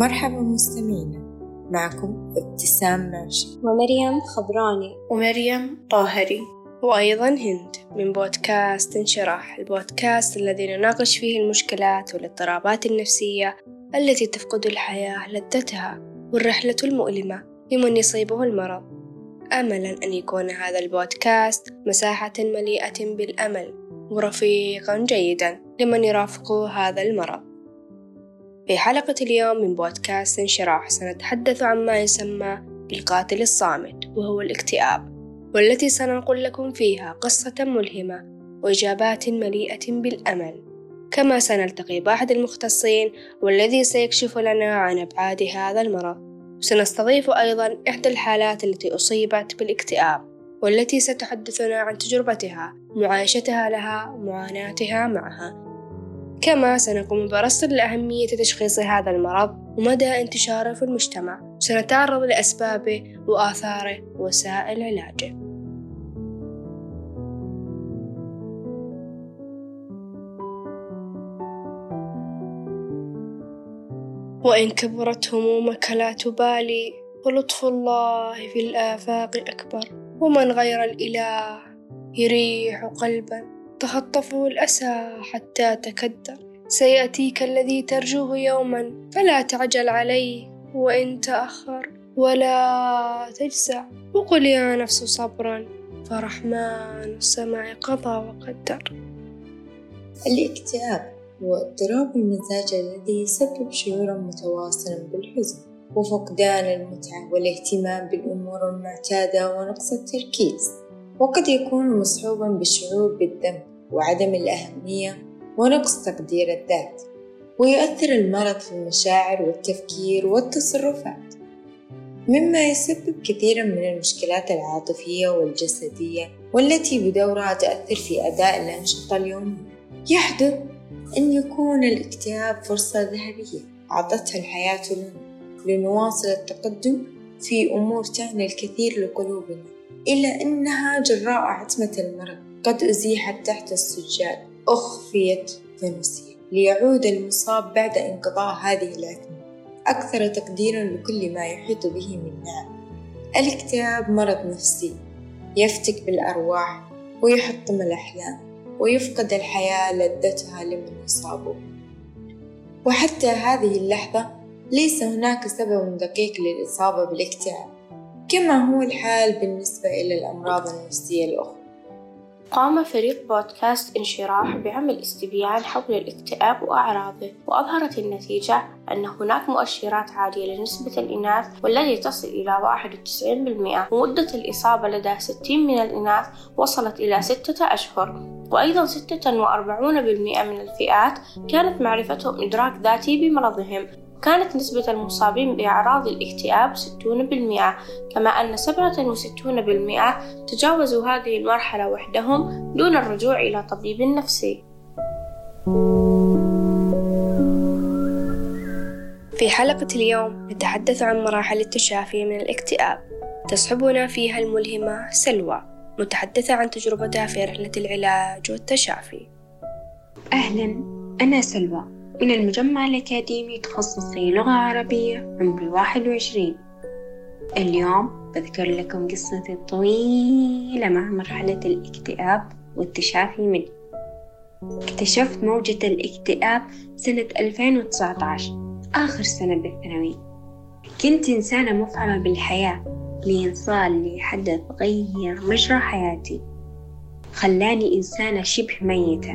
مرحبا مستمعينا معكم ابتسام ماشي ومريم خضراني ومريم طاهري. وأيضا هند من بودكاست انشراح البودكاست الذي نناقش فيه المشكلات والاضطرابات النفسية التي تفقد الحياة لذتها والرحلة المؤلمة لمن يصيبه المرض. أملا أن يكون هذا البودكاست مساحة مليئة بالأمل ورفيقا جيدا لمن يرافق هذا المرض. في حلقة اليوم من بودكاست انشراح سنتحدث عن ما يسمى بالقاتل الصامت وهو الاكتئاب والتي سننقل لكم فيها قصة ملهمة وإجابات مليئة بالأمل. كما سنلتقي بأحد المختصين والذي سيكشف لنا عن أبعاد هذا المرض. سنستضيف أيضا إحدى الحالات التي أصيبت بالاكتئاب والتي ستحدثنا عن تجربتها معايشتها لها ومعاناتها معها. كما سنقوم برصد لأهمية تشخيص هذا المرض ومدى انتشاره في المجتمع. سنتعرض لأسبابه وآثاره ووسائل علاجه. وإن كبرت همومك لا تبالي ولطف الله في الآفاق أكبر ومن غير الإله يريح قلبا. تخطفه الأسى حتى تكدر. سيأتيك الذي ترجوه يوما فلا تعجل عليه وإن تأخر ولا تجزع. وقل يا نفس صبرا فرحمن السماء قضى وقدر. الاكتئاب هو اضطراب المزاج الذي يسبب شعورا متواصلا بالحزن وفقدان المتعة والاهتمام بالأمور المعتادة ونقص التركيز. وقد يكون مصحوبا بالشعور بالذنب وعدم الأهمية ونقص تقدير الذات ويؤثر المرض في المشاعر والتفكير والتصرفات. مما يسبب كثيرا من المشكلات العاطفية والجسدية والتي بدورها تؤثر في أداء الأنشطة اليومية. يحدث أن يكون الاكتئاب فرصة ذهبية أعطتها الحياة لنا لنواصل التقدم في أمور تعني الكثير لقلوبنا. إلا أنها جراء عتمة المرض. قد أزيحت تحت السجاد. أخفيت فنسيت ليعود المصاب بعد انقضاء هذه العتمة أكثر تقديرا لكل ما يحيط به من نعم الاكتئاب مرض نفسي. يفتك بالأرواح ويحطم الأحلام. ويفقد الحياة لذتها لمن يصابوا وحتى هذه اللحظة ليس هناك سبب دقيق للإصابة بالاكتئاب. كما هو الحال بالنسبة إلى الأمراض النفسية الأخرى. قام فريق بودكاست انشراح بعمل استبيان حول الاكتئاب وأعراضه وأظهرت النتيجة أن هناك مؤشرات عالية لنسبة الإناث والذي تصل إلى 91% ومدة الإصابة لدى 60 من الإناث وصلت إلى ستة أشهر. وأيضا 46% من الفئات كانت معرفتهم إدراك ذاتي بمرضهم. كانت نسبة المصابين بأعراض الاكتئاب 60% كما أن 67% تجاوزوا هذه المرحلة وحدهم دون الرجوع إلى طبيب نفسي. في حلقة اليوم نتحدث عن مراحل التشافي من الاكتئاب. تصحبنا فيها الملهمة سلوى متحدثة عن تجربتها في رحلة العلاج والتشافي. أهلا أنا سلوى. من المجمع الأكاديمي تخصصي لغة عربية عمري واحد وعشرين. اليوم بذكر لكم قصتي الطويلة مع مرحلة الاكتئاب والتشافي منه اكتشفت موجة الاكتئاب سنة 2019 آخر سنة بالثانوي. كنت إنسانة مفعمة بالحياة لإنصال اللي حدث غير مجرى حياتي. خلاني إنسانة شبه ميتة.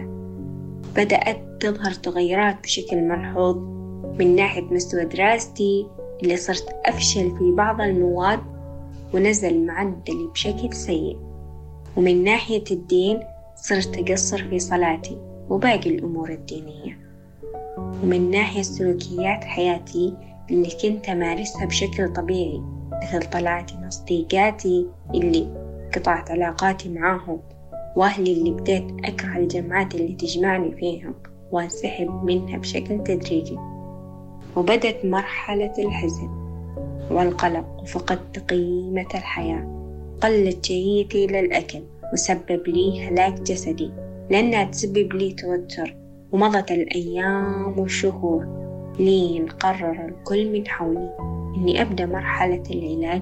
بدأت تظهر تغيرات بشكل ملحوظ. من ناحية مستوى دراستي اللي صرت أفشل في بعض المواد ونزل معدلي بشكل سيء. ومن ناحية الدين صرت أقصر في صلاتي وباقي الأمور الدينية. ومن ناحية سلوكيات حياتي اللي كنت أمارسها بشكل طبيعي مثل طلعتي مع صديقاتي اللي قطعت علاقاتي معاهم وأهلي اللي بديت أكره الجمعات اللي تجمعني فيهم. وانسحب منها بشكل تدريجي. وبدت مرحلة الحزن والقلق وفقدت قيمة الحياة. قلت شهيتي للأكل وسبب لي هلاك جسدي لأنها تسبب لي توتر ومضت الأيام والشهور. لين قرر الكل من حولي إني أبدأ مرحلة العلاج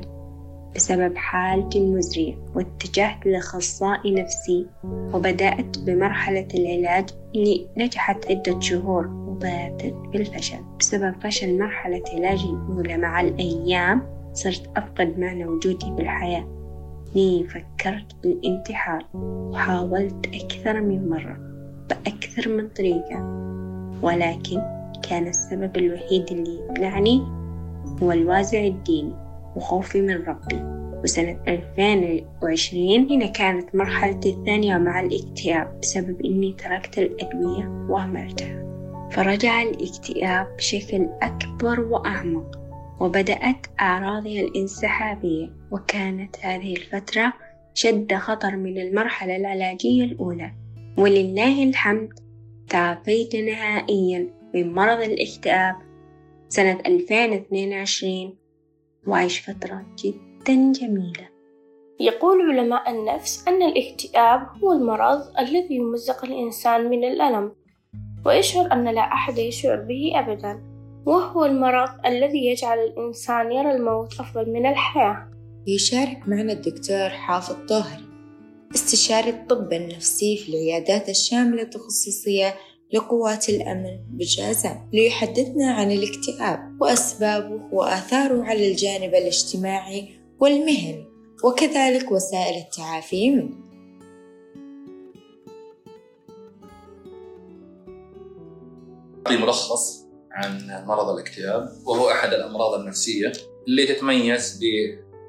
بسبب حالتي المزرية واتجهت لأخصائي نفسي وبدأت بمرحلة العلاج اللي نجحت عدة شهور وباتت بالفشل. بسبب فشل مرحلة علاجي الأولى مع الأيام صرت أفقد معنى وجودي بالحياة. لي فكرت بالانتحار وحاولت أكثر من مرة بأكثر من طريقة ولكن كان السبب الوحيد اللي يمنعني هو الوازع الديني. وخوفي من ربي. وسنة 2020 هنا كانت مرحلتي الثانية مع الاكتئاب بسبب إني تركت الأدوية وأهملتها فرجع الاكتئاب بشكل أكبر وأعمق وبدأت أعراضي الانسحابية وكانت هذه الفترة شد خطر من المرحلة العلاجية الأولى. ولله الحمد تعافيت نهائيا من مرض الاكتئاب. سنة 2022 وأعيش فترة جدا جميلة. يقول علماء النفس أن الاكتئاب هو المرض الذي يمزق الإنسان من الألم ويشعر أن لا أحد يشعر به أبدا وهو المرض الذي يجعل الإنسان يرى الموت أفضل من الحياة. يشارك معنا الدكتور حافظ طاهري استشاري الطب النفسي في العيادات الشاملة التخصصية لقوات الأمن بجازان ليحدثنا عن الاكتئاب وأسبابه وآثاره على الجانب الاجتماعي والمهني وكذلك وسائل التعافي منه ملخص عن مرض الاكتئاب وهو أحد الأمراض النفسية اللي تتميز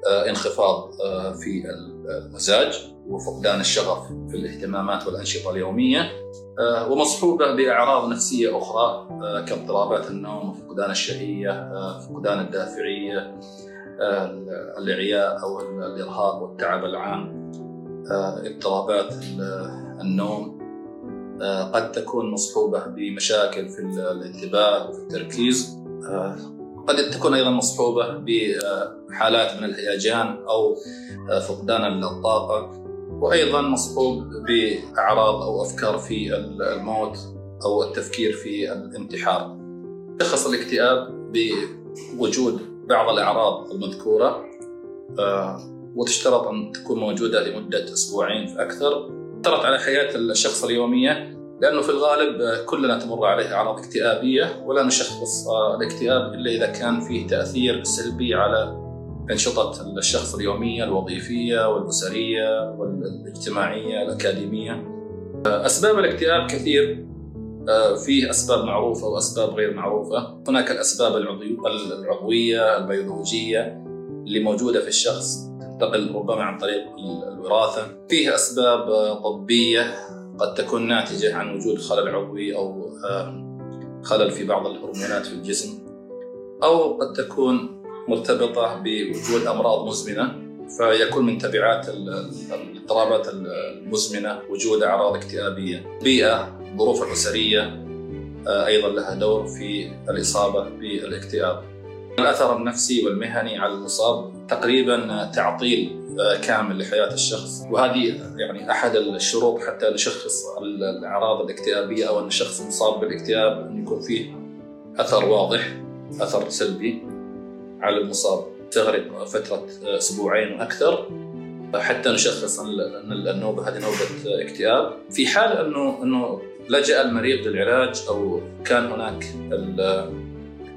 بانخفاض في المزاج وفقدان الشغف في الاهتمامات والأنشطة اليومية آه، ومصحوبة بأعراض نفسية أخرى آه، كاضطرابات النوم وفقدان الشهية آه، فقدان الدافعية الإعياء أو الإرهاق والتعب العام اضطرابات النوم قد تكون مصحوبة بمشاكل في الانتباه وفي التركيز قد تكون أيضا مصحوبة بحالات من الهيجان أو فقدان الطاقة وأيضا مصحوب بأعراض أو أفكار في الموت أو التفكير في الانتحار. شخص الاكتئاب بوجود بعض الأعراض المذكورة آه، وتشترط أن تكون موجودة لمدة أسبوعين فاكثر. ترت على حياة الشخص اليومية لأنه في الغالب كلنا تمر عليه أعراض اكتئابية ولا نشخص الاكتئاب إلا إذا كان فيه تأثير سلبي على أنشطة الشخص اليومية الوظيفية والأسرية والاجتماعية الأكاديمية. أسباب الاكتئاب كثير. فيه أسباب معروفة وأسباب غير معروفة. هناك الأسباب العضوية البيولوجية اللي موجودة في الشخص تنتقل ربما عن طريق الوراثة. فيه أسباب طبية. قد تكون ناتجة عن وجود خلل عضوي أو خلل في بعض الهرمونات في الجسم أو قد تكون مرتبطة بوجود أمراض مزمنة فيكون من تبعات الاضطرابات المزمنة وجود أعراض اكتئابية بيئة الظروف الأسرية آه، أيضا لها دور في الإصابة بالاكتئاب. الأثر النفسي والمهني على المصاب تقريبا تعطيل آه، كامل لحياة الشخص. وهذه يعني أحد الشروط حتى نشخص الأعراض الاكتئابية أو أن الشخص مصاب بالاكتئاب أن يكون فيه أثر واضح أثر سلبي على المصاب. تغرق فترة أسبوعين وأكثر حتى نشخص أن النوبة هذه نوبة اكتئاب. في حال أنه أنه لجأ المريض للعلاج أو كان هناك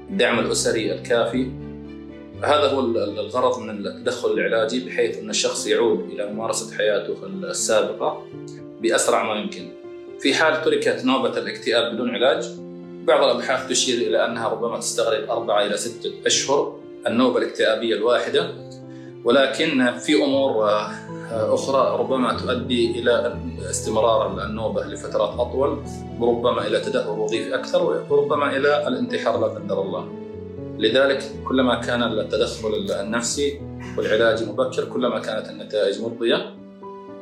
الدعم الأسري الكافي. هذا هو الغرض من التدخل العلاجي بحيث أن الشخص يعود إلى ممارسة حياته السابقة بأسرع ما يمكن. في حال تركت نوبة الاكتئاب بدون علاج بعض الأبحاث تشير إلى أنها ربما تستغرق أربعة إلى ستة أشهر النوبة الاكتئابية الواحدة. ولكن في أمور آه، أخرى ربما تؤدي إلى استمرار النوبة لفترات أطول وربما إلى تدهور وظيفي أكثر وربما إلى الانتحار لا قدر الله. لذلك كلما كان التدخل النفسي والعلاج مبكر كلما كانت النتائج مرضية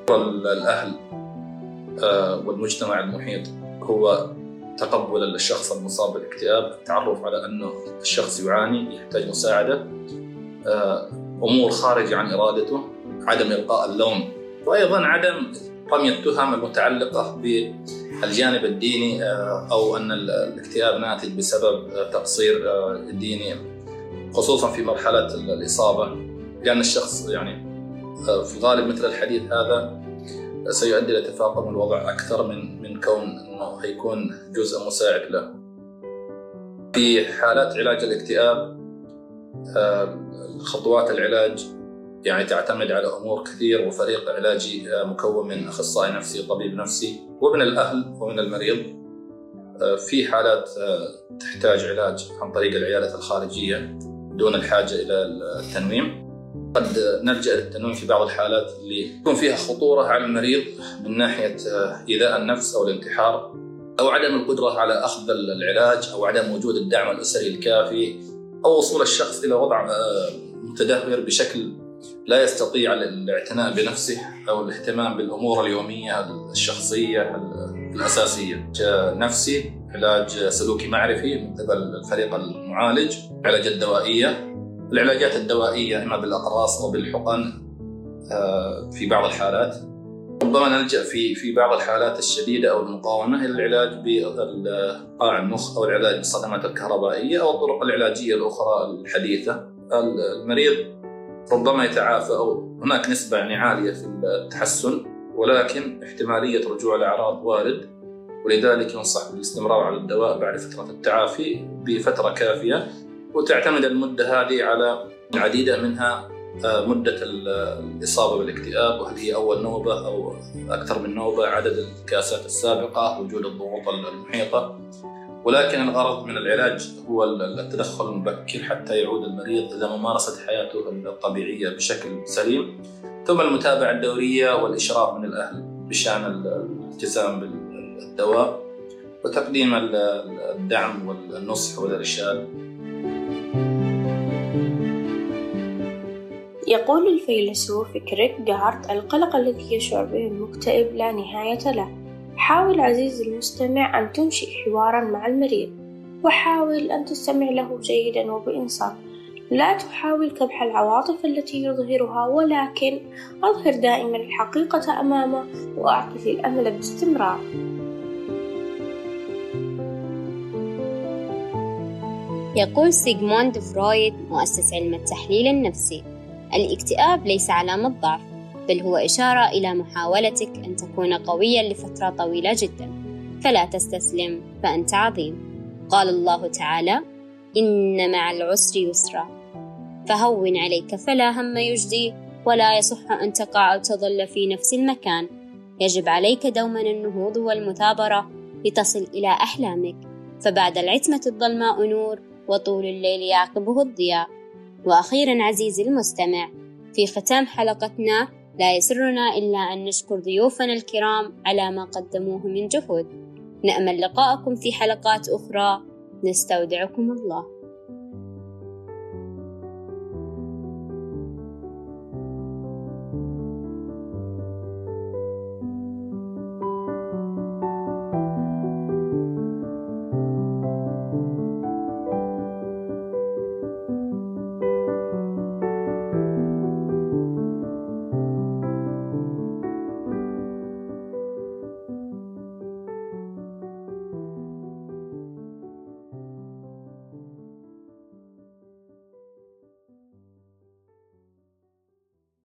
الأهل آه، والمجتمع المحيط هو تقبل الشخص المصاب بالاكتئاب التعرف على أنه الشخص يعاني يحتاج مساعدة آه، أمور خارجة عن إرادته عدم إلقاء اللوم وأيضا عدم رمي التهم المتعلقة بالجانب الديني آه، أو أن الاكتئاب ناتج بسبب تقصير آه، ديني خصوصا في مرحلة الإصابة لأن الشخص يعني آه، في الغالب مثل الحديث هذا سيؤدي إلى تفاقم الوضع أكثر من من كون أنه حيكون جزء مساعد له. في حالات علاج الاكتئاب خطوات العلاج يعني تعتمد على أمور كثير وفريق علاجي آه، مكون من أخصائي نفسي وطبيب نفسي ومن الأهل ومن المريض. آه، في حالات آه، تحتاج علاج عن طريق العيادة الخارجية دون الحاجة إلى التنويم. قد نلجأ للتنويم في بعض الحالات اللي يكون فيها خطورة على المريض من ناحية إيذاء النفس أو الانتحار أو عدم القدرة على أخذ العلاج أو عدم وجود الدعم الأسري الكافي. أو وصول الشخص إلى وضع متدهور بشكل لا يستطيع الاعتناء بنفسه أو الاهتمام بالأمور اليومية الشخصية الأساسية. نفسي، علاج سلوكي معرفي من قبل الفريق المعالج، العلاجات الدوائيه. العلاجات الدوائية أما بالأقراص أو بالحقن آه، في بعض الحالات. ربما نلجأ في في بعض الحالات الشديدة أو المقاومة إلى العلاج بقاع المخ أو العلاج بالصدمات الكهربائية أو الطرق العلاجية الأخرى الحديثة. المريض ربما يتعافى أو هناك نسبة يعني عالية في التحسن ولكن احتمالية رجوع الأعراض وارد ولذلك ينصح بالاستمرار على الدواء بعد فترة التعافي بفترة كافية وتعتمد المدة هذه على العديد منها مدة الإصابة بالاكتئاب وهل هي أول نوبة أو أكثر من نوبة عدد الكاسات السابقة وجود الضغوط المحيطة. ولكن الغرض من العلاج هو التدخل المبكر حتى يعود المريض إلى ممارسة حياته الطبيعية بشكل سليم. ثم المتابعة الدورية والإشراف من الأهل بشأن الالتزام بالدواء وتقديم الدعم والنصح والإرشاد. يقول الفيلسوف كريك القلق الذي يشعر به المكتئب لا نهاية له. حاول عزيزي المستمع أن تنشئ حوارا مع المريض وحاول أن تستمع له جيدا وبإنصاف. لا تحاول كبح العواطف التي يظهرها ولكن أظهر دائما الحقيقة أمامه وأعطه الأمل باستمرار. يقول سيغموند فرويد مؤسس علم التحليل النفسي. الاكتئاب ليس علامة ضعف بل هو إشارة إلى محاولتك أن تكون قويا لفترة طويلة جدا. فلا تستسلم فأنت عظيم. قال الله تعالى إن مع العسر يسرا. فهون عليك فلا هم يجدي ولا يصح أن تقع أو تظل في نفس المكان. يجب عليك دوما النهوض والمثابرة لتصل إلى أحلامك. فبعد العتمة الظلماء نور وطول الليل يعقبه الضياء. وأخيرا عزيزي المستمع في ختام حلقتنا لا يسرنا إلا أن نشكر ضيوفنا الكرام على ما قدموه من جهود. نأمل لقاءكم في حلقات أخرى. نستودعكم الله.